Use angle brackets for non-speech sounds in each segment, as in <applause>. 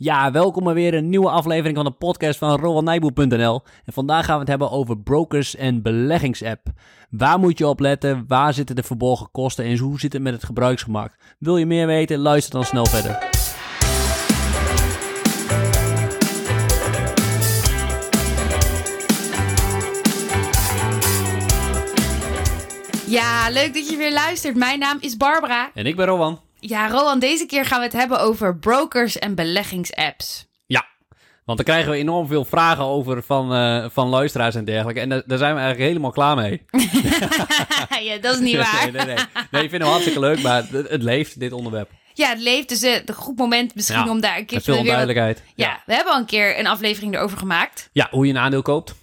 Ja, welkom bij weer een nieuwe aflevering van de podcast van RowanNijboer.nl. En vandaag gaan we het hebben over brokers en beleggingsapp. Waar moet je op letten? Waar zitten de verborgen kosten? En hoe zit het met het gebruiksgemak? Wil je meer weten? Luister dan snel verder. Ja, leuk dat je weer luistert. Mijn naam is Barbara. En ik ben Rowan. Ja, Rowan, deze keer gaan we het hebben over brokers en beleggingsapps. Ja, want daar krijgen we enorm veel vragen over van, eh, van luisteraars en dergelijke. En daar, daar zijn we eigenlijk helemaal klaar mee. <laughs> ja, dat is niet <laughs> waar. nee, nee, nee. nee, ik vind het hartstikke leuk, maar het, het leeft, dit onderwerp. Ja, het leeft. Dus een goed moment misschien Ja, om daar een keer veel weer wat- onduidelijkheid. Ja, we hebben al een keer een aflevering erover gemaakt. Ja, hoe je een aandeel koopt.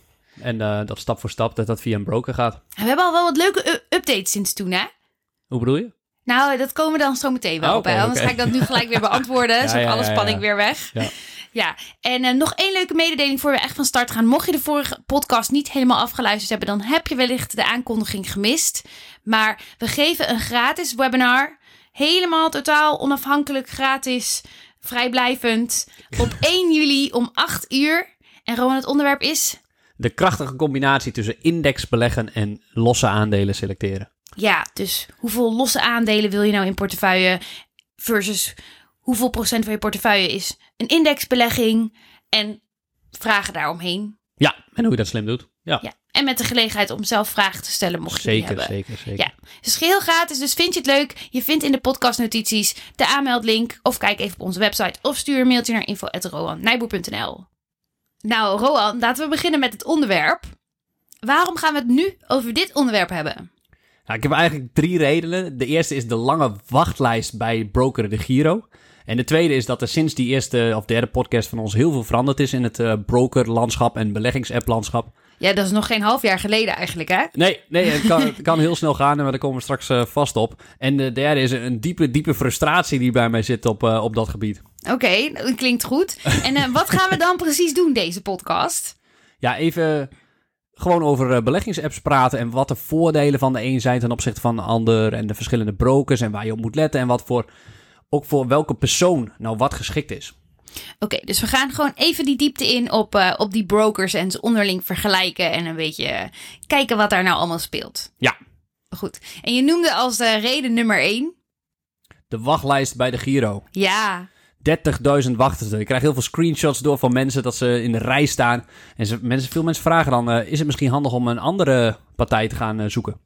En eh, dat stap voor stap dat dat via een broker gaat. En we hebben al wel wat leuke updates sinds toen, hè? Hoe bedoel je? Nou, dat komen we dan zo meteen wel Oh, op. hè. Anders ga ik dat nu gelijk weer beantwoorden. <laughs> Ja, Zo ja, alle spanning weer weg. Ja. <laughs> Ja, en eh, nog één leuke mededeling voor we echt van start gaan. Mocht je de vorige podcast niet helemaal afgeluisterd hebben, dan heb je wellicht de aankondiging gemist. Maar we geven een gratis webinar. Helemaal totaal onafhankelijk, gratis, vrijblijvend. Op <laughs> 1 juli om 8 uur. En Rowan, het onderwerp is... De krachtige combinatie tussen index beleggen en losse aandelen selecteren. Ja, dus hoeveel losse aandelen wil je nou in portefeuille versus hoeveel procent van je portefeuille is een indexbelegging en vragen daaromheen. Ja, en hoe je dat slim doet. Ja, Ja. En met de gelegenheid om zelf vragen te stellen mocht je die zeker, hebben. zeker, zeker. Ja, het is geheel gratis, dus vind je het leuk? Je vindt in de podcastnotities de aanmeldlink of kijk even op onze website of stuur een mailtje naar info.roannijboer.nl Nou, Roan, laten we beginnen met het onderwerp. Waarom gaan we het nu over dit onderwerp hebben? Nou, ik heb eigenlijk drie redenen. De eerste is de lange wachtlijst bij broker de Giro. En de tweede is dat er sinds die eerste of derde podcast van ons heel veel veranderd is in het eh, brokerlandschap en beleggingsapp-landschap. Ja, dat is nog geen half jaar geleden eigenlijk, hè? Nee, nee het, kan, het kan heel snel gaan, maar daar komen we straks eh, vast op. En de derde is een diepe, diepe frustratie die bij mij zit op, eh, op dat gebied. Oké, dat klinkt goed. En wat gaan we dan precies doen, deze podcast? Ja, even gewoon over eh, beleggingsapps praten en wat de voordelen van de een zijn ten opzichte van de ander en de verschillende brokers en waar je op moet letten en wat voor, ook voor welke persoon nou wat geschikt is. Oké, dus we gaan gewoon even die diepte in op, eh, op die brokers en ze onderling vergelijken en een beetje eh, kijken wat daar nou allemaal speelt. Ja. Goed. En je noemde als eh, reden nummer één. De wachtlijst bij de Giro. Ja. 30.000 wachters. Ik krijg heel veel screenshots door van mensen dat ze in de rij staan. En ze, mensen, veel mensen vragen dan, eh, is het misschien handig om een andere partij te gaan eh, zoeken?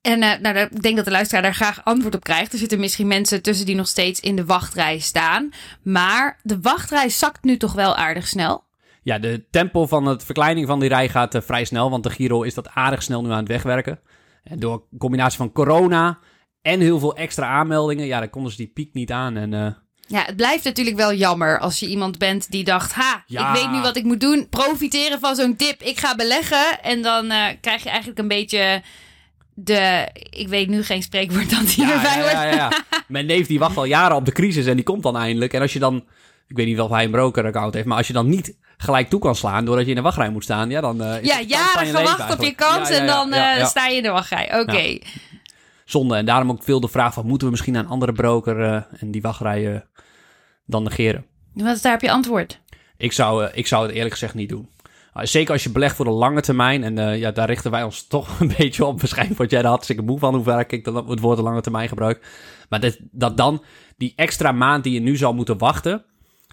En eh, nou, ik denk dat de luisteraar daar graag antwoord op krijgt. Er zitten misschien mensen tussen die nog steeds in de wachtrij staan. Maar de wachtrij zakt nu toch wel aardig snel. Ja, de tempo van het verkleining van die rij gaat vrij snel, want de Giro is dat aardig snel nu aan het wegwerken. En door een combinatie van corona en heel veel extra aanmeldingen, ja, dan konden ze die piek niet aan. En Ja, het blijft natuurlijk wel jammer als je iemand bent die dacht... Ha, Ja. ik weet nu wat ik moet doen. Profiteren van zo'n dip. Ik ga beleggen. En dan eh, krijg je eigenlijk een beetje de... Ik weet nu geen spreekwoord dat hierbij ja, hoort. ja, ja, ja. Mijn neef die wacht al jaren op de crisis en die komt dan eindelijk. En als je dan, ik weet niet of hij een broker-account heeft, maar als je dan niet gelijk toe kan slaan doordat je in de wachtrij moet staan, ja, dan eh, is Ja, jaren gewacht op je kans en dan eh, sta je in de wachtrij. Oké. Zonde. En daarom ook veel de vraag van, moeten we misschien naar een andere broker eh, en die wachtrij eh, dan negeren? Wat is daar op je antwoord? Ik zou, eh, ik zou het eerlijk gezegd niet doen. Uh, Zeker als je belegt voor de lange termijn. En eh, ja, daar richten wij ons <laughs> toch een beetje op. Waarschijnlijk word jij er hartstikke moe van hoe vaak ik dan het woord de lange termijn gebruik. Maar dat, dat dan die extra maand die je nu zou moeten wachten...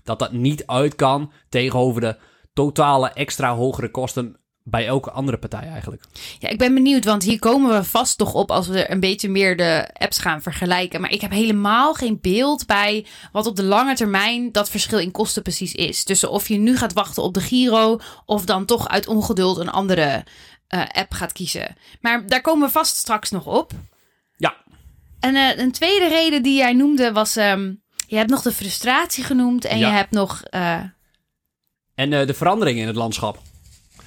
dat dat niet uit kan tegenover de totale extra hogere kosten... bij elke andere partij eigenlijk. Ja, ik ben benieuwd, want hier komen we vast toch op als we een beetje meer de apps gaan vergelijken. Maar ik heb helemaal geen beeld bij wat op de lange termijn dat verschil in kosten precies is. Tussen of je nu gaat wachten op de Giro of dan toch uit ongeduld een andere eh, app gaat kiezen. Maar daar komen we vast straks nog op. Ja. En eh, een tweede reden die jij noemde was, ehm, je hebt nog de frustratie genoemd en Ja. je hebt nog... eh, En de veranderingen in het landschap.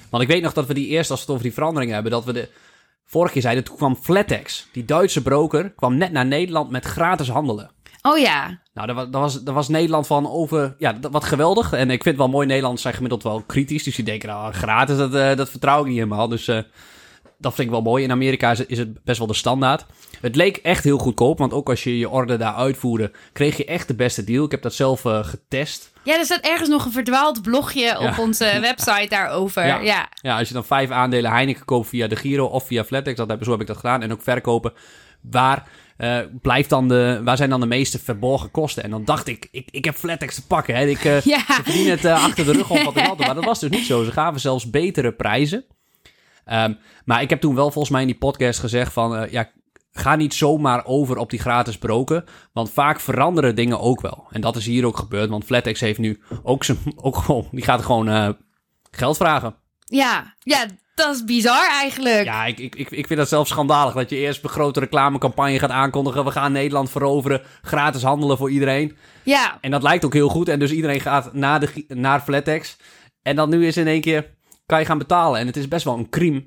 Want ik weet nog dat we die eerst, als we het over die veranderingen hebben, dat we de vorige keer zeiden, toen kwam Flatex, die Duitse broker, kwam net naar Nederland met gratis handelen. oh ja, Nou, daar was, daar was, daar was Nederland van over, ja, dat, wat geweldig. En ik vind wel mooi, Nederlanders zijn gemiddeld wel kritisch, dus die denken, nou, gratis, dat, eh, dat vertrouw ik niet helemaal. Dus eh, dat vind ik wel mooi. In Amerika is het, is het best wel de standaard. Het leek echt heel goedkoop, want ook als je je order daar uitvoerde, kreeg je echt de beste deal. Ik heb dat zelf eh, getest. Ja, er staat ergens nog een verdwaald blogje op Ja. onze <laughs> <laughs> website daarover. Ja. Ja. Ja, als je dan vijf aandelen Heineken koopt via de Giro of via Flatex, dat heb, zo heb ik dat gedaan. En ook verkopen. Waar, eh, blijft dan de, waar zijn dan de meeste verborgen kosten? En dan dacht ik, ik, ik heb Flatex te pakken. Hè. Ik, eh, <laughs> Ja. Ze verdienen het eh, achter de rug om wat ik had. Maar dat was dus niet zo. Ze gaven zelfs betere prijzen. Ehm, maar ik heb toen wel volgens mij in die podcast gezegd van... ja, ga niet zomaar over op die gratis broken. Want vaak veranderen dingen ook wel. En dat is hier ook gebeurd. Want Flatex heeft nu ook zijn... <laughs> Ook gewoon, die gaat gewoon eh, geld vragen. Ja. ja, dat is bizar eigenlijk. Ja, ik, ik, ik, vind dat zelfs schandalig. Dat je eerst een grote reclamecampagne gaat aankondigen. We gaan Nederland veroveren. Gratis handelen voor iedereen. Ja. En dat lijkt ook heel goed. En dus iedereen gaat naar, de, naar Flatex. En dan nu is in één keer... Kan je gaan betalen. En het is best wel een crime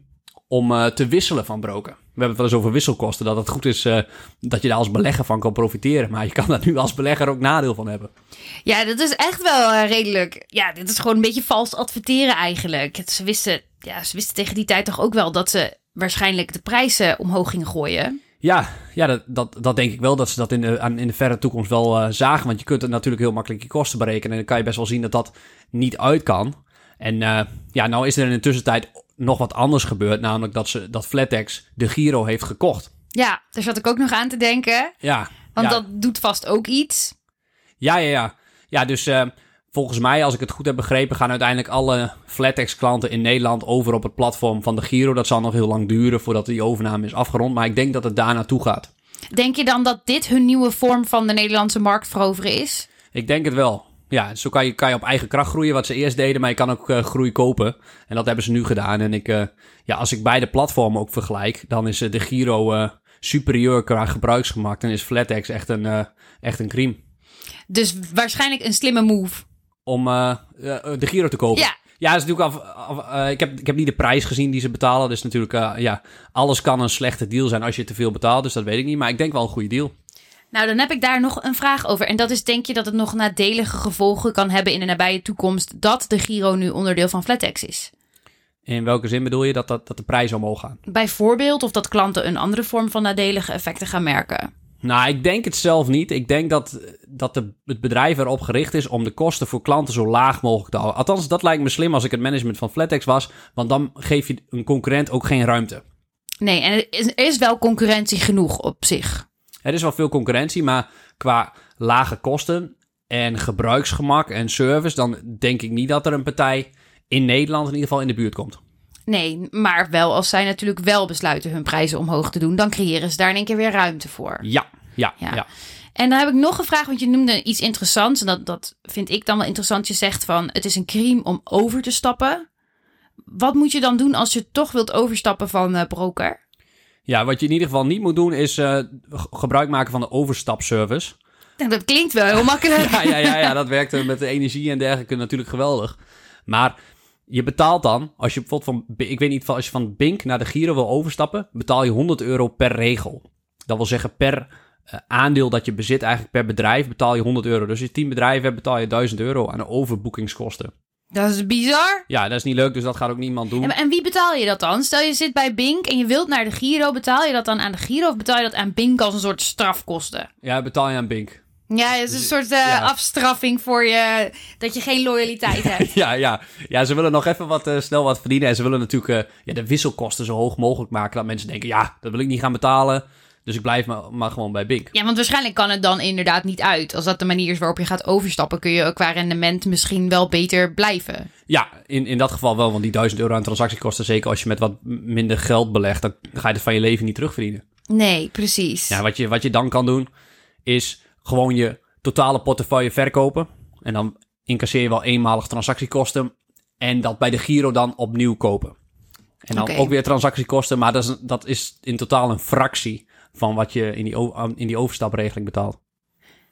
om eh, te wisselen van broken. We hebben het wel eens over wisselkosten. Dat het goed is eh, dat je daar als belegger van kan profiteren. Maar je kan daar nu als belegger ook nadeel van hebben. Ja, dat is echt wel eh, redelijk. Ja, dit is gewoon een beetje vals adverteren eigenlijk. Het- Ze wisten, ja, ze wisten tegen die tijd toch ook wel dat ze waarschijnlijk de prijzen omhoog gingen gooien. Ja, ja dat, dat, dat denk ik wel dat ze dat in de, aan- in de verre toekomst wel eh, zagen. Want je kunt er natuurlijk heel makkelijk je kosten berekenen. En dan kan je best wel zien dat dat niet uit kan. En ja, nou is er in de tussentijd nog wat anders gebeurd. Namelijk dat, ze, dat Flatex de Giro heeft gekocht. Ja, daar zat ik ook nog aan te denken. Ja, Want ja, dat doet vast ook iets. ja, ja, ja. Ja, dus eh, volgens mij, als ik het goed heb begrepen, gaan uiteindelijk alle Flatex-klanten in Nederland over op het platform van de Giro. Dat zal nog heel lang duren voordat die overname is afgerond. Maar ik denk dat het daar naartoe gaat. Denk je dan dat dit hun nieuwe vorm van de Nederlandse markt veroveren is? Ik denk het wel. Ja, zo kan je, kan je op eigen kracht groeien, wat ze eerst deden, maar je kan ook eh, groei kopen. En dat hebben ze nu gedaan. En ik, eh, ja, als ik beide platformen ook vergelijk, dan is eh, de Giro superieur qua gebruiksgemak. En is Flatex echt een, echt een crime. Dus waarschijnlijk een slimme move. Om de Giro te kopen. Ja. Ja, dat is natuurlijk af, af- ik, heb, ik heb niet de prijs gezien die ze betalen. Dus natuurlijk, ja, alles kan een slechte deal zijn als je te veel betaalt. Dus dat weet ik niet. Maar ik denk wel een goede deal. Nou, dan heb ik daar nog een vraag over. En dat is, denk je dat het nog nadelige gevolgen kan hebben in de nabije toekomst dat de Giro nu onderdeel van Flatex is? In welke zin bedoel je dat, dat, dat de prijzen omhoog gaan? Bijvoorbeeld of dat klanten een andere vorm van nadelige effecten gaan merken. Nou, ik denk het zelf niet. Ik denk dat, dat de, het bedrijf erop gericht is om de kosten voor klanten zo laag mogelijk te houden. Althans, dat lijkt me slim als ik het management van Flatex was. Want dan geef je een concurrent ook geen ruimte. Nee, en er is, er is wel concurrentie genoeg op zich. Er is wel veel concurrentie, maar qua lage kosten en gebruiksgemak en service... dan denk ik niet dat er een partij in Nederland in ieder geval in de buurt komt. Nee, maar wel als zij natuurlijk wel besluiten hun prijzen omhoog te doen, dan creëren ze daar in één keer weer ruimte voor. Ja, ja, Ja. ja. En dan heb ik nog een vraag, want je noemde iets interessants. En dat, dat vind ik dan wel interessant. Je zegt van, het is een crime om over te stappen. Wat moet je dan doen als je toch wilt overstappen van eh, broker? Ja, wat je in ieder geval niet moet doen is eh, gebruik maken van de overstapservice. Nou, dat klinkt wel heel makkelijk. <laughs> Ja, ja, ja, ja, dat werkt met de energie en dergelijke natuurlijk geweldig. Maar je betaalt dan, als je bijvoorbeeld van, ik weet niet, als je van Bink naar de Giro wil overstappen, betaal je 100 euro per regel. Dat wil zeggen per eh, aandeel dat je bezit, eigenlijk per bedrijf, betaal je 100 euro. Dus als je 10 bedrijven hebt, betaal je 1000 euro aan overboekingskosten. Dat is bizar. Ja, dat is niet leuk, dus dat gaat ook niemand doen. En, en wie betaal je dat dan? Stel je zit bij Bink en je wilt naar de Giro. Betaal je dat dan aan de Giro of betaal je dat aan Bink als een soort strafkosten? Ja, betaal je aan Bink. Ja, het is een soort eh, Ja. afstraffing voor je dat je geen loyaliteit <laughs> hebt. Ja, ja. ja, ze willen nog even wat, eh, snel wat verdienen. En ze willen natuurlijk eh, ja, de wisselkosten zo hoog mogelijk maken. Dat mensen denken, ja, dat wil ik niet gaan betalen. Dus ik blijf maar, maar gewoon bij Bink. Ja, want waarschijnlijk kan het dan inderdaad niet uit. Als dat de manier is waarop je gaat overstappen, kun je ook qua rendement misschien wel beter blijven. Ja, in, in dat geval wel. Want die 1000 euro aan transactiekosten, zeker als je met wat minder geld belegt, dan ga je het van je leven niet terugverdienen. Nee, precies. Ja, wat je, wat je dan kan doen, is gewoon je totale portefeuille verkopen. En dan incasseer je wel eenmalig transactiekosten. En dat bij de Giro dan opnieuw kopen. En dan ook weer transactiekosten, maar dat is, dat is in totaal een fractie van wat je in die, in die overstapregeling betaalt.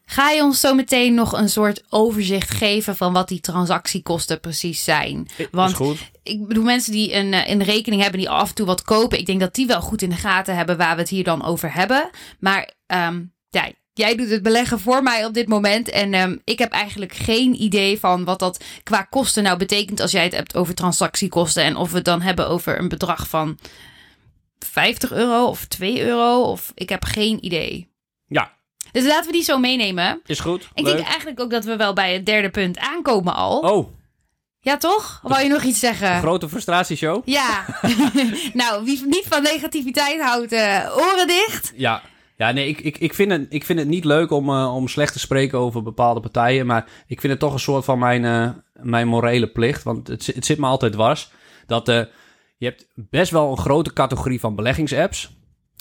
Ga je ons zo meteen nog een soort overzicht geven van wat die transactiekosten precies zijn? Want is goed. ik bedoel, mensen die een, eh, een rekening hebben die af en toe wat kopen, ik denk dat die wel goed in de gaten hebben waar we het hier dan over hebben. Maar ehm, ja, jij doet het beleggen voor mij op dit moment. En ehm, ik heb eigenlijk geen idee van wat dat qua kosten nou betekent als jij het hebt over transactiekosten. En of we het dan hebben over een bedrag van 50 euro of 2 euro of ik heb geen idee. Ja, Dus laten we die zo meenemen. is goed. Ik Leuk. denk eigenlijk ook dat we wel bij het derde punt aankomen al. Oh, Ja, toch? Wou je nog iets zeggen? grote frustratieshow. Ja. <laughs> nou, wie niet van negativiteit houdt, eh, oren dicht. Ja, ja nee, ik, ik, ik, vind het, ik vind het niet leuk om, eh, om slecht te spreken over bepaalde partijen. Maar ik vind het toch een soort van mijn, eh, mijn morele plicht. Want het, het zit me altijd dwars. Dat eh, je hebt best wel een grote categorie van beleggingsapps.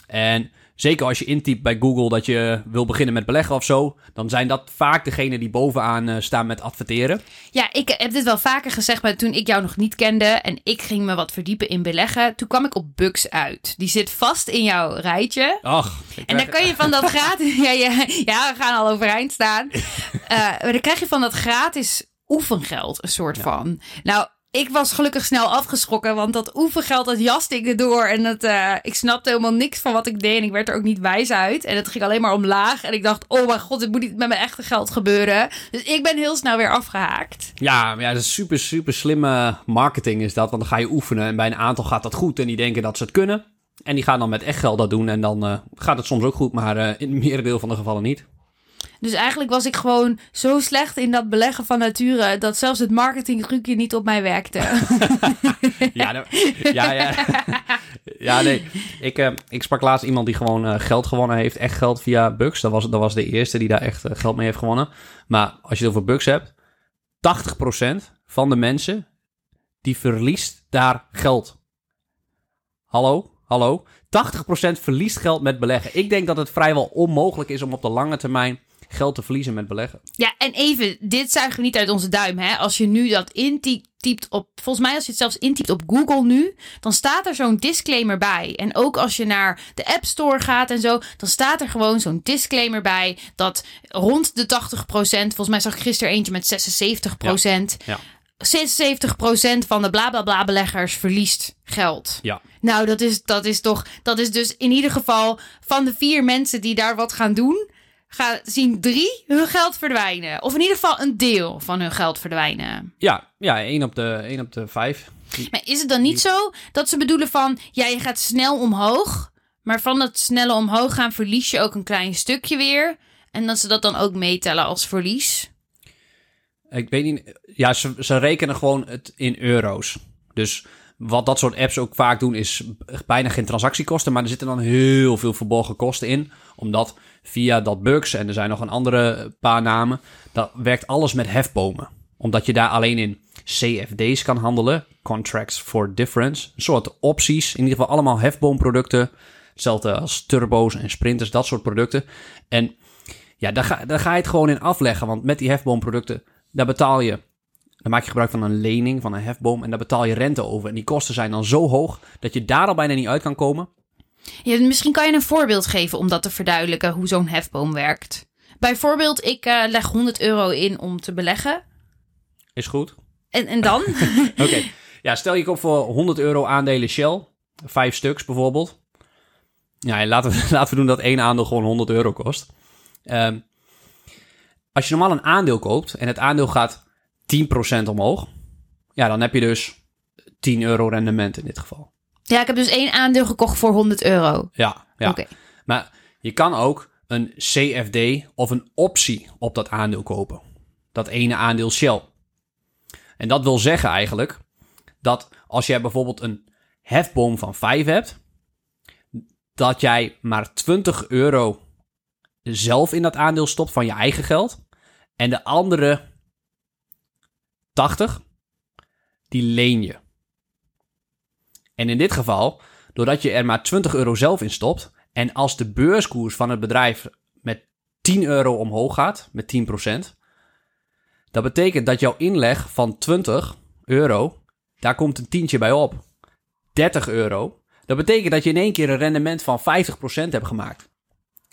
En zeker als je intypt bij Google dat je wil beginnen met beleggen of zo. Dan zijn dat vaak degenen die bovenaan eh, staan met adverteren. Ja, ik heb dit wel vaker gezegd, maar toen ik jou nog niet kende en ik ging me wat verdiepen in beleggen, toen kwam ik op Bugs uit. Die zit vast in jouw rijtje. Ach, En dan kan je van dat <laughs> gratis... Ja, ja, ja, we gaan al overeind staan. <laughs> Eh, maar dan krijg je van dat gratis oefengeld, een soort van. Nou, ik was gelukkig snel afgeschrokken, want dat oefengeld, dat jaste ik erdoor. En dat, eh, ik snapte helemaal niks van wat ik deed en ik werd er ook niet wijs uit. En het ging alleen maar omlaag. En ik dacht, oh mijn god, dit moet niet met mijn echte geld gebeuren. Dus ik ben heel snel weer afgehaakt. Ja, ja, dat is super, super slimme marketing is dat. Want dan ga je oefenen en bij een aantal gaat dat goed en die denken dat ze het kunnen. En die gaan dan met echt geld dat doen en dan eh, gaat het soms ook goed, maar eh, in het merendeel van de gevallen niet. Dus eigenlijk was ik gewoon zo slecht in dat beleggen van nature... dat zelfs het marketingtrucje niet op mij werkte. <laughs> Ja, nou, ja, ja. ja nee. Ik, eh, ik sprak laatst iemand die gewoon eh, geld gewonnen heeft. Echt geld via Bucks. Dat was, dat was de eerste die daar echt eh, geld mee heeft gewonnen. Maar als je het over Bucks hebt. 80% van de mensen die verliest daar geld. Hallo? Hallo? 80% verliest geld met beleggen. Ik denk dat het vrijwel onmogelijk is om op de lange termijn geld te verliezen met beleggen. Ja, en even, dit zuigen we niet uit onze duim. Hè? Als je nu dat intypt op, volgens mij als je het zelfs intypt op Google nu, dan staat er zo'n disclaimer bij. En ook als je naar de App Store gaat en zo, dan staat er gewoon zo'n disclaimer bij dat rond de 80%, volgens mij zag ik gisteren eentje met 76%, Ja. 76% van de bla bla bla beleggers verliest geld. Ja. Nou, dat is, dat is toch, dat is dus in ieder geval van de vier mensen die daar wat gaan doen, gaan zien drie hun geld verdwijnen. Of in ieder geval een deel van hun geld verdwijnen. Ja, ja 1 op de, 1 op de 5. Maar is het dan niet zo dat ze bedoelen van, ja, je gaat snel omhoog, maar van dat snelle omhoog gaan verlies je ook een klein stukje weer. En dat ze dat dan ook meetellen als verlies? Ik weet niet. Ja, ze, ze rekenen gewoon het in euro's. Dus wat dat soort apps ook vaak doen, is bijna geen transactiekosten. Maar er zitten dan heel veel verborgen kosten in. Omdat via dat Bucks, en er zijn nog een andere paar namen, dat werkt alles met hefbomen. Omdat je daar alleen in CFD's kan handelen. Contracts for Difference. Een soort opties. In ieder geval allemaal hefboomproducten. Hetzelfde als turbo's en sprinters, dat soort producten. En ja, daar ga, daar ga je het gewoon in afleggen. Want met die hefboomproducten, daar betaal je. Dan maak je gebruik van een lening, van een hefboom. En daar betaal je rente over. En die kosten zijn dan zo hoog dat je daar al bijna niet uit kan komen. Ja, misschien kan je een voorbeeld geven om dat te verduidelijken hoe zo'n hefboom werkt. Bijvoorbeeld, ik eh, leg 100 euro in om te beleggen. Is goed. En, en dan? <laughs> <laughs> Oké. Ja, stel je koopt voor 100 euro aandelen Shell. Vijf stuks bijvoorbeeld. Ja, en laten, we, <laughs> laten we doen dat één aandeel gewoon 100 euro kost. Ehm, als je normaal een aandeel koopt en het aandeel gaat 10% omhoog. Ja, dan heb je dus 10 euro rendement in dit geval. Ja, ik heb dus één aandeel gekocht voor 100 euro. Ja, ja. Maar je kan ook een CFD of een optie op dat aandeel kopen. Dat ene aandeel Shell. En dat wil zeggen eigenlijk dat als jij bijvoorbeeld een hefboom van 5 hebt, dat jij maar 20 euro zelf in dat aandeel stopt van je eigen geld. En de andere 80, die leen je. En in dit geval, doordat je er maar 20 euro zelf in stopt, en als de beurskoers van het bedrijf met 10 euro omhoog gaat, met 10%, dat betekent dat jouw inleg van 20 euro, daar komt een tientje bij op. 30 euro, dat betekent dat je in één keer een rendement van 50% hebt gemaakt.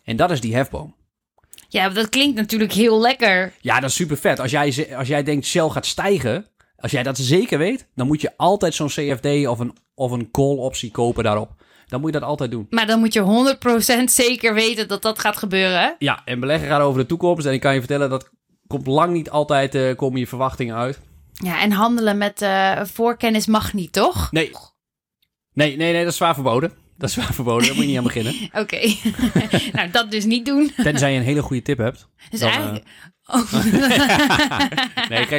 En dat is die hefboom. Ja, dat klinkt natuurlijk heel lekker. Ja, dat is super vet. Als jij, als jij denkt Shell gaat stijgen, als jij dat zeker weet, dan moet je altijd zo'n CFD of een, of een call optie kopen daarop. Dan moet je dat altijd doen. Maar dan moet je 100% zeker weten dat dat gaat gebeuren. Ja, en beleggen gaat over de toekomst. En ik kan je vertellen, dat komt lang niet altijd, eh, komen je verwachtingen uit. Ja, en handelen met eh, voorkennis mag niet, toch? Nee. Nee, nee, nee, dat is zwaar verboden. Dat is waar verboden, daar moet je niet aan beginnen. <laughs> Oké. <laughs> nou, dat dus niet doen. Tenzij je een hele goede tip hebt. Dus Dan, eigenlijk... eh, Oh. <laughs>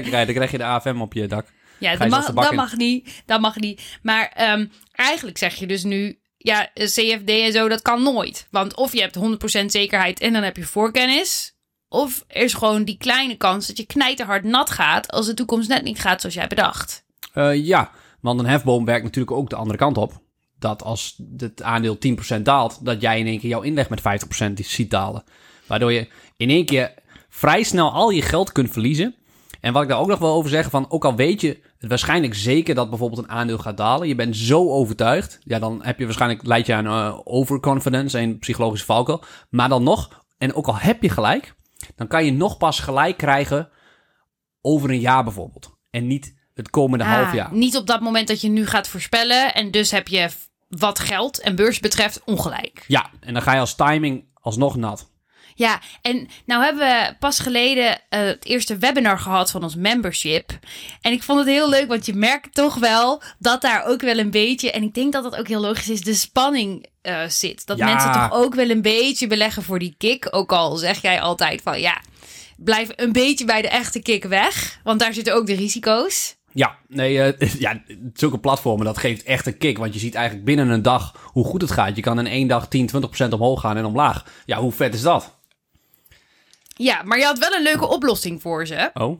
kijk, kijk, dan krijg je de AFM op je dak. Ja, dat mag, dat mag niet. Dat mag niet. Maar ehm, eigenlijk zeg je dus nu... Ja, CFD en zo, dat kan nooit. Want of je hebt 100% zekerheid en dan heb je voorkennis... of er is gewoon die kleine kans dat je knijterhard nat gaat... als de toekomst net niet gaat zoals jij bedacht. Eh, ja, want een hefboom werkt natuurlijk ook de andere kant op. Dat als het aandeel 10% daalt, dat jij in één keer jouw inleg met 50% ziet dalen. Waardoor je in één keer vrij snel al je geld kunt verliezen. En wat ik daar ook nog wel over zeg, van ook al weet je het waarschijnlijk zeker dat bijvoorbeeld een aandeel gaat dalen, je bent zo overtuigd, ja, dan heb je waarschijnlijk, leid je aan eh, overconfidence en psychologische valkuil. Maar dan nog, en ook al heb je gelijk, dan kan je nog pas gelijk krijgen over een jaar bijvoorbeeld. En niet het komende half Ah, jaar. Niet op dat moment dat je nu gaat voorspellen... en dus heb je wat geld en beurs betreft ongelijk. Ja, en dan ga je als timing alsnog nat. Ja, en nou hebben we pas geleden eh, het eerste webinar gehad van ons membership. En ik vond het heel leuk, want je merkt toch wel dat daar ook wel een beetje, en ik denk dat dat ook heel logisch is, de spanning eh, zit. Dat Ja. mensen toch ook wel een beetje beleggen voor die kick. Ook al zeg jij altijd van ja, blijf een beetje bij de echte kick weg, want daar zitten ook de risico's. Ja, nee, eh, <laughs> ja, zulke platformen, dat geeft echt een kick. Want je ziet eigenlijk binnen een dag hoe goed het gaat. Je kan in één dag 10, 20% omhoog gaan en omlaag. Ja, hoe vet is dat? Ja, maar je had wel een leuke oplossing voor ze. Oh.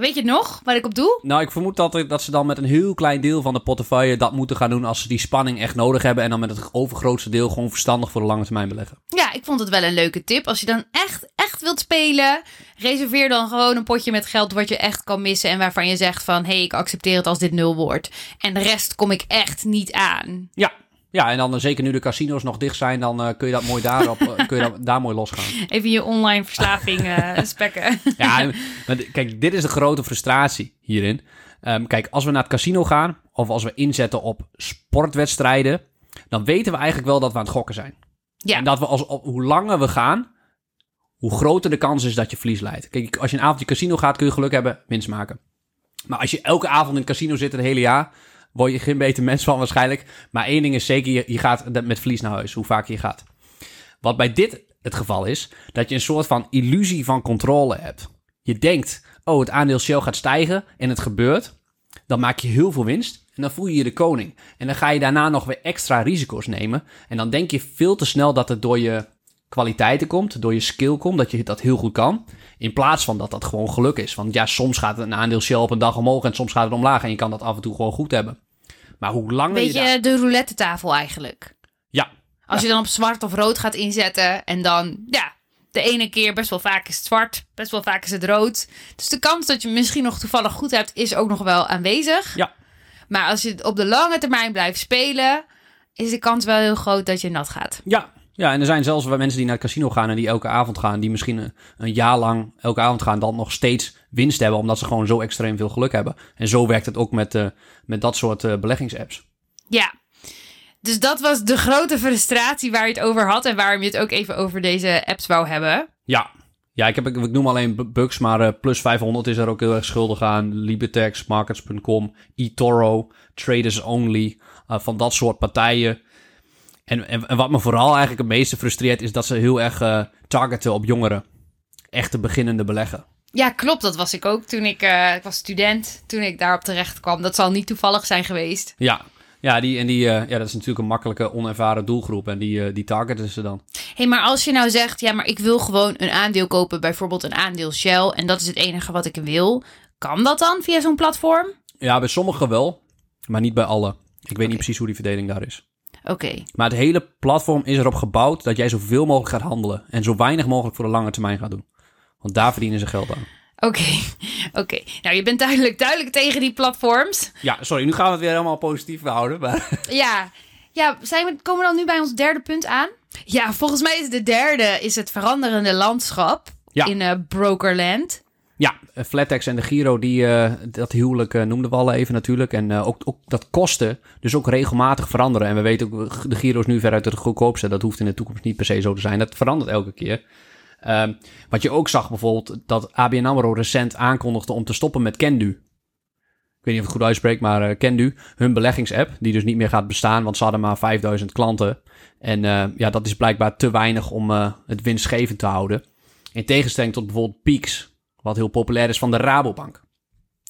Weet je het nog, waar ik op doe? Nou, ik vermoed dat, dat ze dan met een heel klein deel van de portefeuille dat moeten gaan doen als ze die spanning echt nodig hebben. En dan met het overgrootste deel gewoon verstandig voor de lange termijn beleggen. Ja, ik vond het wel een leuke tip. Als je dan echt, echt wilt spelen, reserveer dan gewoon een potje met geld wat je echt kan missen. En waarvan je zegt van, hé, hey, ik accepteer het als dit nul wordt. En de rest kom ik echt niet aan. Ja, ja en dan eh, zeker nu de casino's nog dicht zijn, dan eh, kun je dat mooi daarop, eh, kun je dat, <laughs> daar mooi losgaan. Even je online verslaving <laughs> spekken. Ja, en- kijk, dit is de grote frustratie hierin. Ehm, kijk, als we naar het casino gaan, of als we inzetten op sportwedstrijden, dan weten we eigenlijk wel dat we aan het gokken zijn. Ja. En dat we als, op, hoe langer we gaan, hoe groter de kans is dat je verlies leidt. Kijk, als je een avondje casino gaat, kun je geluk hebben, winst maken. Maar als je elke avond in het casino zit het hele jaar, word je geen beter mens van waarschijnlijk. Maar één ding is zeker, je, gaat met verlies naar huis, hoe vaak je gaat. Wat bij dit het geval is, dat je een soort van illusie van controle hebt. Je denkt, oh, het aandeel Shell gaat stijgen en het gebeurt. Dan maak je heel veel winst en dan voel je je de koning. En dan ga je daarna nog weer extra risico's nemen. En dan denk je veel te snel dat het door je kwaliteiten komt, door je skill komt, dat je dat heel goed kan. In plaats van dat dat gewoon geluk is. Want ja, soms gaat een aandeel Shell op een dag omhoog en soms gaat het omlaag. En je kan dat af en toe gewoon goed hebben. Maar hoe langer je. Beetje de roulette tafel eigenlijk. Ja, Als je dan op zwart of rood gaat inzetten en dan, ja, de ene keer best wel vaak is het zwart, best wel vaak is het rood. Dus de kans dat je misschien nog toevallig goed hebt, is ook nog wel aanwezig. ja, Maar als je op de lange termijn blijft spelen, is de kans wel heel groot dat je nat gaat. Ja, ja, en er zijn zelfs wel mensen die naar het casino gaan en die elke avond gaan, die misschien een, een jaar lang elke avond gaan, dan nog steeds winst hebben, omdat ze gewoon zo extreem veel geluk hebben. En zo werkt het ook met, eh, met dat soort eh, beleggingsapps. Ja. Dus dat was de grote frustratie waar je het over had en waarom je het ook even over deze apps wou hebben. Ja, ja ik, heb, ik, noem alleen bu- Bucks, maar eh, Plus 500 is er ook heel erg schuldig aan. Libertex, Markets.com, eToro, Traders Only, van dat soort partijen. En, en, en wat me vooral eigenlijk het meeste frustreert, is dat ze heel erg eh, targeten op jongeren. Echte beginnende beleggen. Ja, klopt. Dat was ik ook toen ik, eh, ik was student, toen ik daarop terecht kwam. Dat zal niet toevallig zijn geweest. Ja, ja, die, en die, eh, ja, dat is natuurlijk een makkelijke, onervaren doelgroep. En die, die targeten ze dan. hey, maar als je nou zegt, ja, maar ik wil gewoon een aandeel kopen, bijvoorbeeld een aandeel Shell, en dat is het enige wat ik wil, kan dat dan via zo'n platform? Ja, bij sommigen wel, maar niet bij alle. Ik weet niet precies hoe die verdeling daar is. Oké. Maar het hele platform is erop gebouwd dat jij zoveel mogelijk gaat handelen. En zo weinig mogelijk voor de lange termijn gaat doen. Want daar verdienen ze geld aan. Oké, <laughs> oké. Nou, je bent duidelijk, duidelijk tegen die platforms. Ja, sorry, nu gaan we het weer helemaal positief houden. Maar... <laughs> Ja, ja zijn we, komen we dan nu bij ons derde punt aan? Ja, volgens mij is de derde is het veranderende landschap Ja. in eh, Brokerland. Ja, eh, Flatex en de Giro, die, eh, dat huwelijk eh, noemden we al even natuurlijk. En ook, ook dat kosten dus ook regelmatig veranderen. En we weten ook, de Giro is nu veruit het goedkoopste. Dat hoeft in de toekomst niet per se zo te zijn. Dat verandert elke keer. Ehm, wat je ook zag bijvoorbeeld, dat ABN AMRO recent aankondigde om te stoppen met Kendu. ik weet niet of ik het goed uitspreek, maar uh, Kendu, hun beleggingsapp, die dus niet meer gaat bestaan, want ze hadden maar 5000 klanten. En uh, ja, dat is blijkbaar te weinig om uh, het winstgevend te houden. In tegenstelling tot bijvoorbeeld Peaks, wat heel populair is van de Rabobank.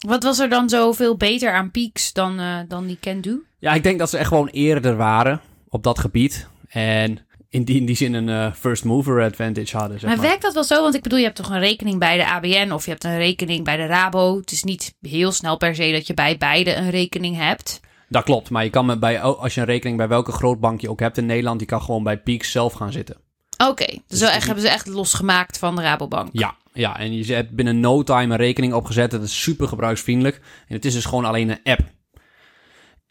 Wat was er dan zoveel beter aan Peaks dan, uh, dan die Kendu? Ja, ik denk dat ze echt gewoon eerder waren op dat gebied. En in die, in die zin een uh, first mover advantage hadden. Zeg maar, maar, werkt dat wel zo? Want ik bedoel, je hebt toch een rekening bij de ABN of je hebt een rekening bij de Rabo. Het is niet heel snel per se dat je bij beide een rekening hebt. Dat klopt, maar je kan bij, als je een rekening bij welke grootbank je ook hebt in Nederland, die kan gewoon bij Peaks zelf gaan zitten. Oké, okay, dus, dus echt, hebben ze echt losgemaakt van de Rabobank. Ja, ja, en je hebt binnen no time een rekening opgezet. Dat is super gebruiksvriendelijk. En het is dus gewoon alleen een app.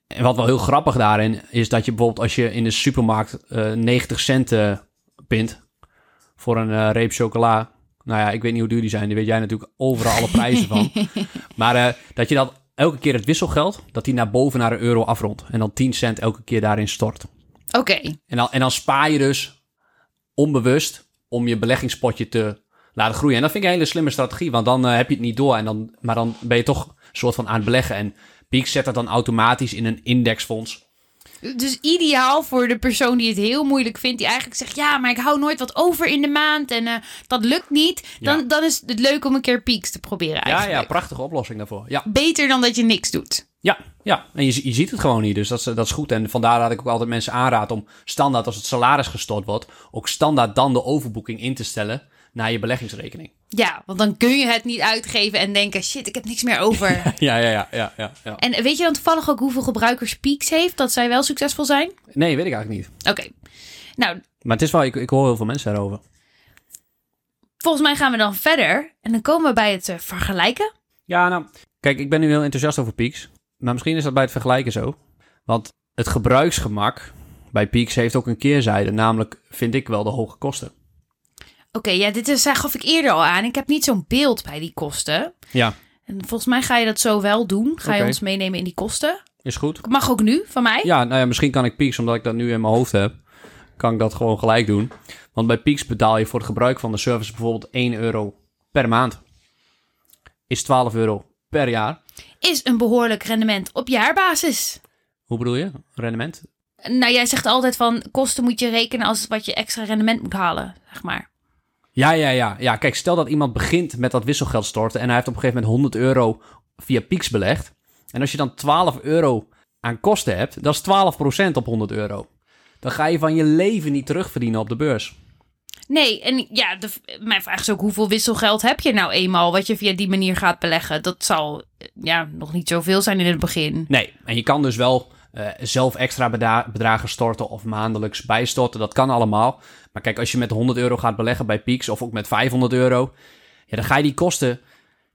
En wat wel heel grappig daarin is dat je bijvoorbeeld als je in de supermarkt uh, 90 cent uh, pint voor een uh, reep chocola. Nou ja, ik weet niet hoe duur die zijn. Die weet jij natuurlijk overal alle prijzen van. <laughs> Maar uh, dat je dan elke keer het wisselgeld, dat die naar boven naar een euro afrondt. En dan 10 cent elke keer daarin stort. Oké. Okay. En, dan, en dan spaar je dus onbewust om je beleggingspotje te laten groeien. En dat vind ik een hele slimme strategie, want dan uh, heb je het niet door. En dan, maar dan ben je toch een soort van aan het beleggen. En Peak zet dat dan automatisch in een indexfonds. Dus ideaal voor de persoon die het heel moeilijk vindt. Die eigenlijk zegt, ja, maar ik hou nooit wat over in de maand. En uh, dat lukt niet. Dan, ja. dan is het leuk om een keer Peaks te proberen eigenlijk. Ja, ja, prachtige oplossing daarvoor. Ja. Beter dan dat je niks doet. Ja, ja. en je, je ziet het gewoon niet. Dus dat is, dat is goed. En vandaar dat ik ook altijd mensen aanraad om standaard als het salaris gestort wordt... ook standaard dan de overboeking in te stellen naar je beleggingsrekening. Ja, want dan kun je het niet uitgeven en denken: shit, ik heb niks meer over. <laughs> ja, ja, ja, ja, ja, ja. En weet je dan toevallig ook hoeveel gebruikers Peaks heeft? Dat zij wel succesvol zijn? Nee, weet ik eigenlijk niet. Oké. Okay. Nou. Maar het is wel, ik, ik hoor heel veel mensen daarover. Volgens mij gaan we dan verder en dan komen we bij het uh, vergelijken. Ja, nou, kijk, ik ben nu heel enthousiast over Peaks. Maar misschien is dat bij het vergelijken zo. Want het gebruiksgemak bij Peaks heeft ook een keerzijde. Namelijk, vind ik wel de hoge kosten. Oké, okay, ja, dit is, gaf ik eerder al aan. Ik heb niet zo'n beeld bij die kosten. Ja. En volgens mij ga je dat zo wel doen. Ga okay. je ons meenemen in die kosten? Is goed. Mag ook nu van mij? Ja, nou ja, misschien kan ik Peaks, omdat ik dat nu in mijn hoofd heb, kan ik dat gewoon gelijk doen. Want bij Peaks betaal je voor het gebruik van de service bijvoorbeeld 1 euro per maand. Is 12 euro per jaar. Is een behoorlijk rendement op jaarbasis. Hoe bedoel je? Rendement? Nou, jij zegt altijd van kosten moet je rekenen als wat je extra rendement moet halen, zeg maar. Ja, ja, ja. ja, kijk, stel dat iemand begint met dat wisselgeld storten en hij heeft op een gegeven moment 100 euro via Pix belegd. En als je dan 12 euro aan kosten hebt, dat is 12% op 100 euro. Dan ga je van je leven niet terugverdienen op de beurs. Nee, en ja, de, mijn vraag is ook hoeveel wisselgeld heb je nou eenmaal wat je via die manier gaat beleggen? Dat zal ja, nog niet zoveel zijn in het begin. Nee, en je kan dus wel uh, zelf extra bedragen storten of maandelijks bijstorten. Dat kan allemaal. Maar kijk, als je met 100 euro gaat beleggen bij Peaks of ook met 500 euro, ja, dan ga je die kosten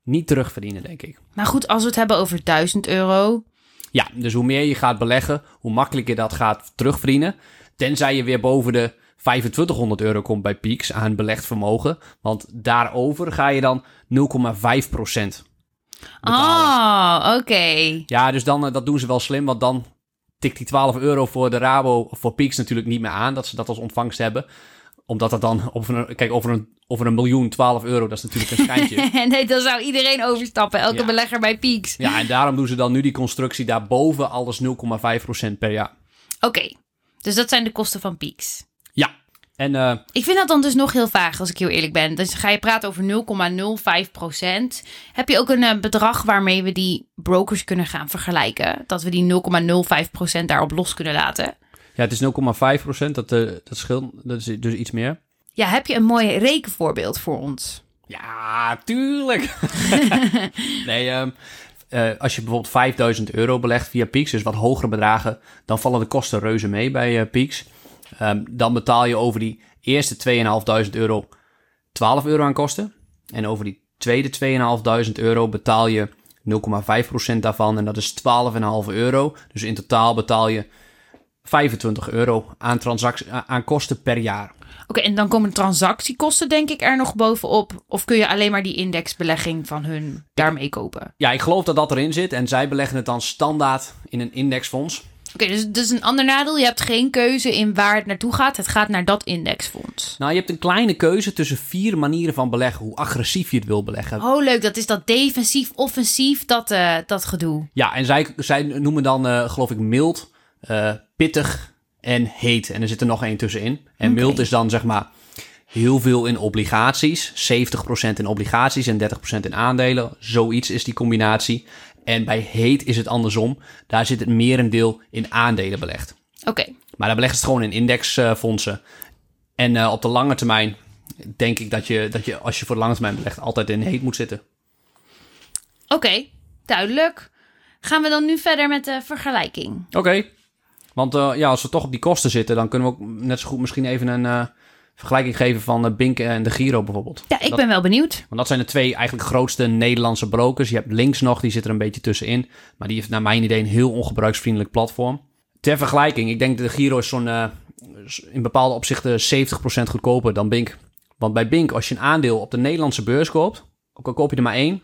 niet terugverdienen, denk ik. Maar goed, als we het hebben over 1000 euro. Ja, dus hoe meer je gaat beleggen, hoe makkelijker dat gaat terugverdienen. Tenzij je weer boven de 2500 euro komt bij Peaks aan belegd vermogen. Want daarover ga je dan 0,5 procent. Ah, oh, oké. Ja, dus dan, dat doen ze wel slim, want dan tikt die 12 euro voor de Rabo voor Peaks natuurlijk niet meer aan, dat ze dat als ontvangst hebben omdat dat dan over een, kijk, over een, over een miljoen 12 euro, dat is natuurlijk een schijntje. <laughs> nee, dan zou iedereen overstappen, elke ja. belegger bij Peaks. Ja, en daarom doen ze dan nu die constructie daarboven alles 0,5% per jaar. Oké, okay. dus dat zijn de kosten van Peaks. Ja. En, uh, ik vind dat dan dus nog heel vaag, als ik heel eerlijk ben. Dus ga je praten over 0,05%. Heb je ook een uh, bedrag waarmee we die brokers kunnen gaan vergelijken? Dat we die 0,05% daarop los kunnen laten? Ja, het is 0,5%, dat, uh, dat scheelt dat is dus iets meer. Ja, heb je een mooi rekenvoorbeeld voor ons? Ja, tuurlijk. <laughs> nee, um, uh, als je bijvoorbeeld 5000 euro belegt via Peaks, dus wat hogere bedragen, dan vallen de kosten reuze mee bij uh, Peaks. Um, dan betaal je over die eerste 2.500 euro 12 euro aan kosten. En over die tweede 2.500 euro betaal je 0,5% daarvan. En dat is 12,5 euro. Dus in totaal betaal je 25 euro aan, transactie, aan kosten per jaar. Oké, en dan komen transactiekosten denk ik er nog bovenop. Of kun je alleen maar die indexbelegging van hun daarmee kopen? Ja, ik geloof dat dat erin zit. En zij beleggen het dan standaard in een indexfonds. Oké, dus, dus een ander nadeel. Je hebt geen keuze in waar het naartoe gaat. Het gaat naar dat indexfonds. Nou, je hebt een kleine keuze tussen vier manieren van beleggen. Hoe agressief je het wil beleggen. Oh, leuk. Dat is dat defensief, offensief, dat, eh, dat gedoe. Ja, en zij, zij noemen dan, eh, geloof ik, mild, eh, pittig en heet. En er zit er nog één tussenin. En mild is dan, zeg maar, heel veel in obligaties. 70% in obligaties en 30% in aandelen. Zoiets is die combinatie. En bij heet is het andersom. Daar zit het merendeel in aandelen belegd. Oké. Maar daar beleggen ze het gewoon in indexfondsen. En eh, op de lange termijn denk ik dat je, dat je, als je voor de lange termijn belegt, altijd in heet moet zitten. Oké, duidelijk. Gaan we dan nu verder met de vergelijking? Oké. Want eh, ja, als we toch op die kosten zitten, dan kunnen we ook net zo goed misschien even een eh, vergelijking geven van uh, Bink en de Giro bijvoorbeeld. Ja, ik Dat- ben wel benieuwd. Want dat zijn de twee eigenlijk grootste Nederlandse brokers. Je hebt links nog, die zit er een beetje tussenin. Maar die heeft naar mijn idee een heel ongebruiksvriendelijk platform. Ter vergelijking, ik denk dat de Giro is zo'n eh, in bepaalde opzichten 70% goedkoper dan Bink. Want bij Bink, als je een aandeel op de Nederlandse beurs koopt, ook al koop je er maar één,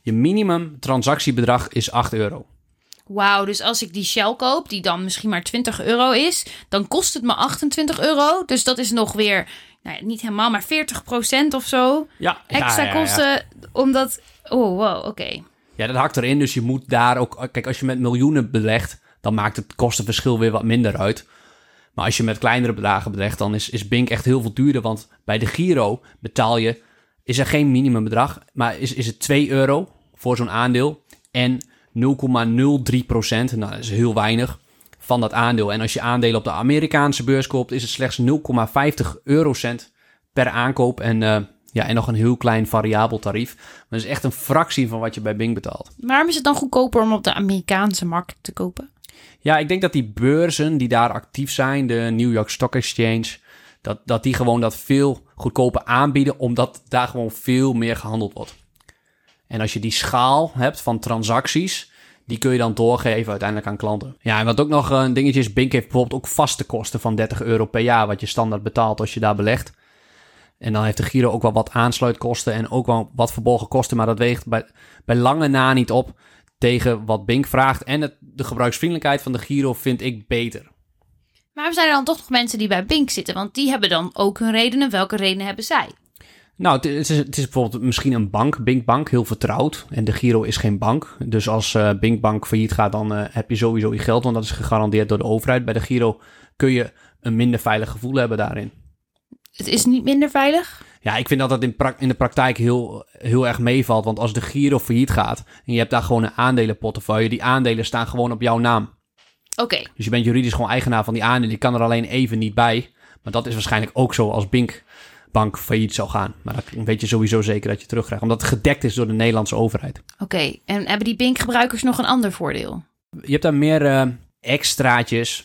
je minimum transactiebedrag is 8 euro. Wauw, dus als ik die Shell koop, die dan misschien maar 20 euro is, dan kost het me 28 euro. Dus dat is nog weer, nou ja, niet helemaal, maar 40% of zo. Ja, Extra kosten, omdat... Oh, wow, oké. Ja, dat hakt erin. Dus je moet daar ook. Kijk, als je met miljoenen belegt, dan maakt het kostenverschil weer wat minder uit. Maar als je met kleinere bedragen belegt, dan is, is Bink echt heel veel duurder. Want bij de Giro betaal je. Is er geen minimumbedrag, maar is, is het 2 euro voor zo'n aandeel. En 0,03 procent, nou dat is heel weinig, van dat aandeel. En als je aandelen op de Amerikaanse beurs koopt, is het slechts 0,50 eurocent per aankoop. En, eh, ja, en nog een heel klein variabel tarief. Maar dat is echt een fractie van wat je bij Bing betaalt. Waarom is het dan goedkoper om op de Amerikaanse markt te kopen? Ja, ik denk dat die beurzen die daar actief zijn, de New York Stock Exchange, dat, dat die gewoon dat veel goedkoper aanbieden, omdat daar gewoon veel meer gehandeld wordt. En als je die schaal hebt van transacties, die kun je dan doorgeven uiteindelijk aan klanten. Ja, en wat ook nog een dingetje is, Bink heeft bijvoorbeeld ook vaste kosten van 30 euro per jaar, wat je standaard betaalt als je daar belegt. En dan heeft de Giro ook wel wat aansluitkosten en ook wel wat verborgen kosten, maar dat weegt bij, bij lange na niet op tegen wat Bink vraagt. En de gebruiksvriendelijkheid van de Giro vind ik beter. Waarom zijn er dan toch nog mensen die bij Bink zitten? Want die hebben dan ook hun redenen. Welke redenen hebben zij? Nou, het is, het is bijvoorbeeld misschien een bank, Bink Bank, heel vertrouwd. En de Giro is geen bank. Dus als eh Bink Bank failliet gaat, dan eh, heb je sowieso je geld, want dat is gegarandeerd door de overheid. Bij de Giro kun je een minder veilig gevoel hebben daarin. Het is niet minder veilig? Ja, ik vind dat dat in, pra- in de praktijk heel, heel erg meevalt. Want als de Giro failliet gaat en je hebt daar gewoon een aandelenportefeuille, die aandelen staan gewoon op jouw naam. Oké, Dus je bent juridisch gewoon eigenaar van die aandelen. Je kan er alleen even niet bij. Maar dat is waarschijnlijk ook zo als Bink Bank failliet zou gaan. Maar dan weet je sowieso zeker dat je terugkrijgt. Omdat het gedekt is door de Nederlandse overheid. oké. En hebben die Bink-gebruikers nog een ander voordeel? Je hebt daar meer eh, extraatjes.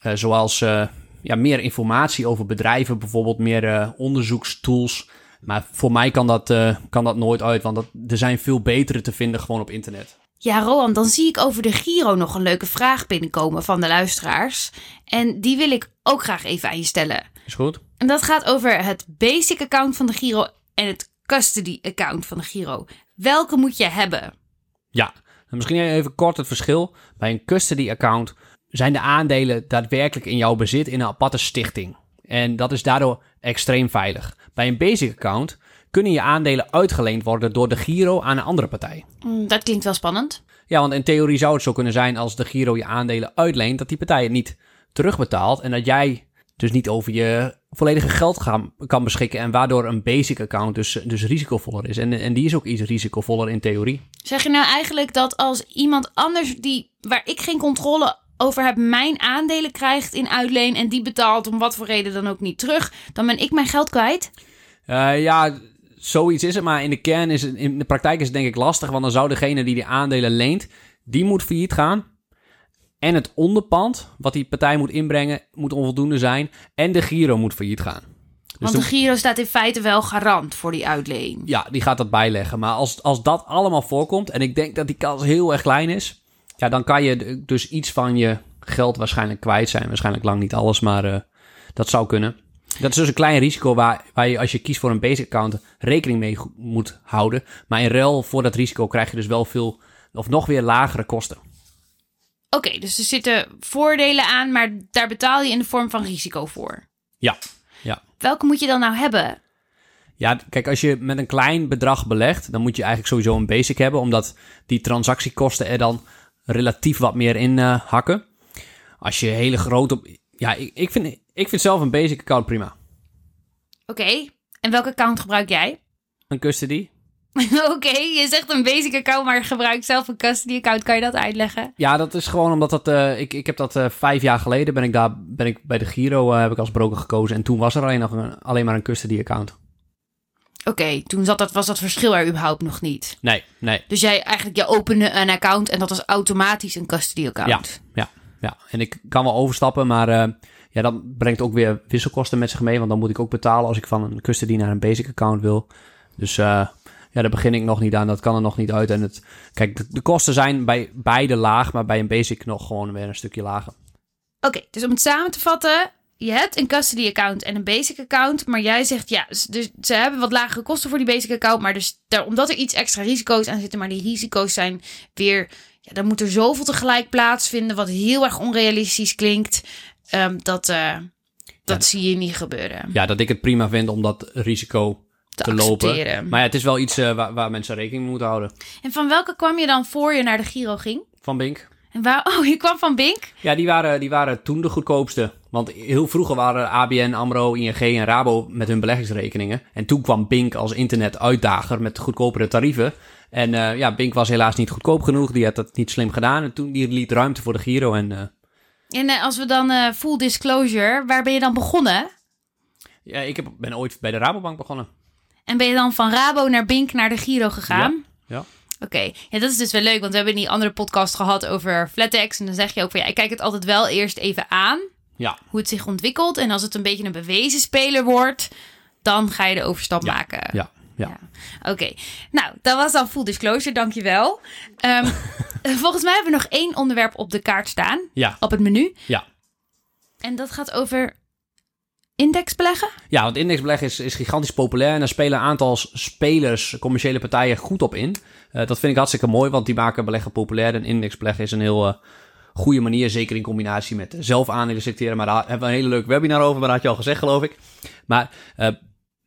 eh, zoals eh, ja, meer informatie over bedrijven. Bijvoorbeeld meer eh, onderzoekstools. Maar voor mij kan dat, eh, kan dat nooit uit. Want dat, er zijn veel betere te vinden gewoon op internet. Ja, Roan, dan zie ik over de Giro nog een leuke vraag binnenkomen van de luisteraars. En die wil ik ook graag even aan je stellen. Is goed? En dat gaat over het basic account van de Giro en het custody account van de Giro. Welke moet je hebben? Ja, en misschien even kort het verschil. Bij een custody account zijn de aandelen daadwerkelijk in jouw bezit in een aparte stichting. En dat is daardoor extreem veilig. Bij een basic account kunnen je aandelen uitgeleend worden door de Giro aan een andere partij. Hmm, dat klinkt wel spannend. Ja, want in theorie zou het zo kunnen zijn als de Giro je aandelen uitleent, dat die partij het niet terugbetaalt en dat jij dus niet over je volledige geld gaan, kan beschikken en waardoor een basic account dus, dus risicovoller is. En, en die is ook iets risicovoller in theorie. Zeg je nou eigenlijk dat als iemand anders die, waar ik geen controle over heb, mijn aandelen krijgt in uitleen en die betaalt om wat voor reden dan ook niet terug, dan ben ik mijn geld kwijt? Eh, ja, zoiets is het. Maar in de kern is het, in de praktijk is het denk ik lastig. Want dan zou degene die die aandelen leent, die moet failliet gaan. En het onderpand, wat die partij moet inbrengen, moet onvoldoende zijn. En de Giro moet failliet gaan. Dus Want de- de Giro staat in feite wel garant voor die uitleen. ja, die gaat dat bijleggen. Maar als, als dat allemaal voorkomt, en ik denk dat die kans heel erg klein is, ja, dan kan je dus iets van je geld waarschijnlijk kwijt zijn. Waarschijnlijk lang niet alles, maar eh, dat zou kunnen. Dat is dus een klein risico waar, waar je als je kiest voor een basic account rekening mee moet houden. Maar in ruil voor dat risico krijg je dus wel veel of nog weer lagere kosten. Oké, dus er zitten voordelen aan, maar daar betaal je in de vorm van risico voor. Ja, ja. Welke moet je dan nou hebben? Ja, kijk, als je met een klein bedrag belegt, dan moet je eigenlijk sowieso een basic hebben, omdat die transactiekosten er dan relatief wat meer in eh, hakken. Als je hele grote... Ja, ik, ik, vind, ik vind zelf een basic account prima. Oké, en welke account gebruik jij? Een custody. <laughs> Oké, je zegt een basic account, maar gebruik zelf een custody account. Kan je dat uitleggen? Ja, dat is gewoon omdat dat... eh, ik, ik heb dat eh, vijf jaar geleden, ben ik, daar, ben ik bij de Giro eh, heb ik als broker gekozen. En toen was er alleen, nog een, alleen maar een custody account. Oké, toen zat dat, was dat verschil er überhaupt nog niet. Nee, nee. Dus jij eigenlijk, je opende een account en dat was automatisch een custody account. Ja, ja. En ik kan wel overstappen, maar ja, dat brengt ook weer wisselkosten met zich mee. Want dan moet ik ook betalen als ik van een custody naar een basic account wil. Dus ja, daar begin ik nog niet aan. Dat kan er nog niet uit. En het, kijk, de, de kosten zijn bij beide laag, maar bij een basic nog gewoon weer een stukje lager. Oké, dus om het samen te vatten. Je hebt een custody account en een basic account. Maar jij zegt ja, dus ze hebben wat lagere kosten voor die basic account. Maar dus daar, omdat er iets extra risico's aan zitten. Maar die risico's zijn weer. Ja, dan moet er zoveel tegelijk plaatsvinden. Wat heel erg onrealistisch klinkt. Ehm, dat eh, dat Ja. zie je niet gebeuren. Ja, dat ik het prima vind om dat risico te, te lopen. Maar ja, het is wel iets eh, waar, waar mensen rekening mee moeten houden. En van welke kwam je dan voor je naar de Giro ging? Van Bink. En waar, <laughs> oh, je kwam van Bink? Ja, die waren, die waren toen de goedkoopste. Want heel vroeger waren ABN, AMRO, ING en Rabo met hun beleggingsrekeningen. En toen kwam Bink als internet-uitdager met goedkopere tarieven. En eh, ja, Bink was helaas niet goedkoop genoeg. Die had dat niet slim gedaan. En toen die liet ruimte voor de Giro. En eh, En als we dan full disclosure, waar ben je dan begonnen? ja, ik heb, ben ooit bij de Rabobank begonnen. En ben je dan van Rabo naar Bink naar de Giro gegaan? Ja. Oké, ja, dat is dus wel leuk, want we hebben in die andere podcast gehad over flatex. En dan zeg je ook van ja, ik kijk het altijd wel eerst even aan, Ja, hoe het zich ontwikkelt. En als het een beetje een bewezen speler wordt, dan ga je de overstap Ja, maken. ja, ja. Oké, nou, dat was dan full disclosure, dankjewel. Ehm <laughs> volgens mij hebben we nog één onderwerp op de kaart staan, Ja, op het menu. ja. En dat gaat over indexbeleggen. Ja, want indexbeleggen is, is gigantisch populair en daar spelen een aantal spelers, commerciele partijen, goed op in. Eh, dat vind ik hartstikke mooi, want die maken beleggen populair. En indexbeleggen is een heel eh, goede manier, zeker in combinatie met zelf aandelen selecteren. Maar daar hebben we een hele leuke webinar over, maar dat had je al gezegd, geloof ik. Maar eh,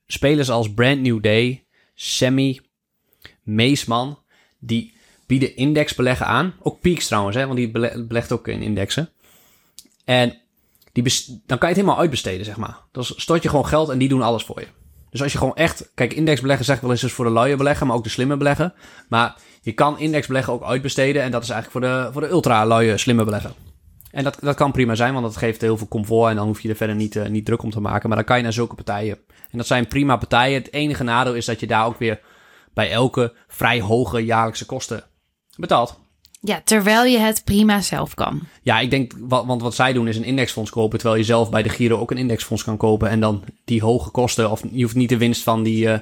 spelers als Brand New Day, Semi, Meesman, die bieden indexbeleggen aan. Ook Peaks trouwens, hè, want die bele- belegt ook in indexen. En die dan kan je het helemaal uitbesteden, zeg maar. Dan stort je gewoon geld en die doen alles voor je. Dus als je gewoon echt... Kijk, indexbeleggen zeg wel eens is voor de luie beleggen, maar ook de slimme beleggen. Maar je kan indexbeleggen ook uitbesteden en dat is eigenlijk voor de, voor de ultra luie slimme beleggen. En dat, dat kan prima zijn, want dat geeft heel veel comfort en dan hoef je er verder niet, eh, niet druk om te maken. Maar dan kan je naar zulke partijen. En dat zijn prima partijen. Het enige nadeel is dat je daar ook weer bij elke vrij hoge jaarlijkse kosten betaalt. Ja, terwijl je het prima zelf kan. Ja, ik denk, wa- want wat zij doen is een indexfonds kopen, terwijl je zelf bij de Giro ook een indexfonds kan kopen en dan die hoge kosten, of je hoeft niet de winst van die eh,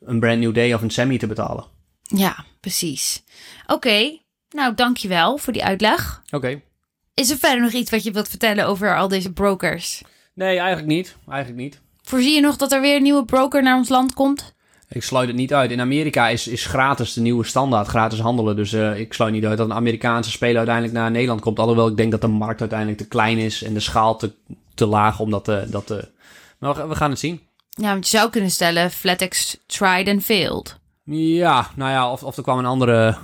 een brand new day of een semi te betalen. Ja, precies. Oké, nou dankjewel voor die uitleg. Oké. Is er verder nog iets wat je wilt vertellen over al deze brokers? Nee, eigenlijk niet. Eigenlijk niet. Voorzie je nog dat er weer een nieuwe broker naar ons land komt? Ik sluit het niet uit. In Amerika is, is gratis de nieuwe standaard, gratis handelen. Dus eh, ik sluit niet uit dat een Amerikaanse speler uiteindelijk naar Nederland komt. Alhoewel ik denk dat de markt uiteindelijk te klein is en de schaal te, te laag om dat te... Dat te... Maar we, gaan het zien. Ja, want je zou kunnen stellen, Flatex tried and failed. Ja, nou ja, of, of er kwam een andere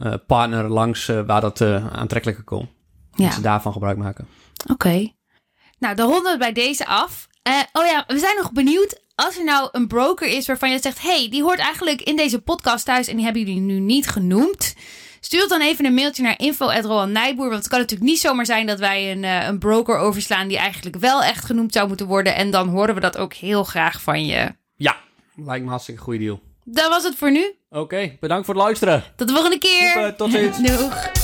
eh, partner langs eh, waar dat eh, aantrekkelijker kon. Ja, Dat ze daarvan gebruik maken. oké. Nou, dan ronden we bij deze af. Eh, oh ja, we zijn nog benieuwd. Als er nou een broker is waarvan je zegt... hey, die hoort eigenlijk in deze podcast thuis... en die hebben jullie nu niet genoemd... Stuur dan even een mailtje naar info.rolandnijboer. Want het kan natuurlijk niet zomaar zijn dat wij een, eh, een broker overslaan... die eigenlijk wel echt genoemd zou moeten worden. En dan horen we dat ook heel graag van je. Ja, lijkt me een hartstikke goede deal. Dat was het voor nu. Oké, bedankt voor het luisteren. Tot de volgende keer. Super, tot ziens. <laughs> Doeg.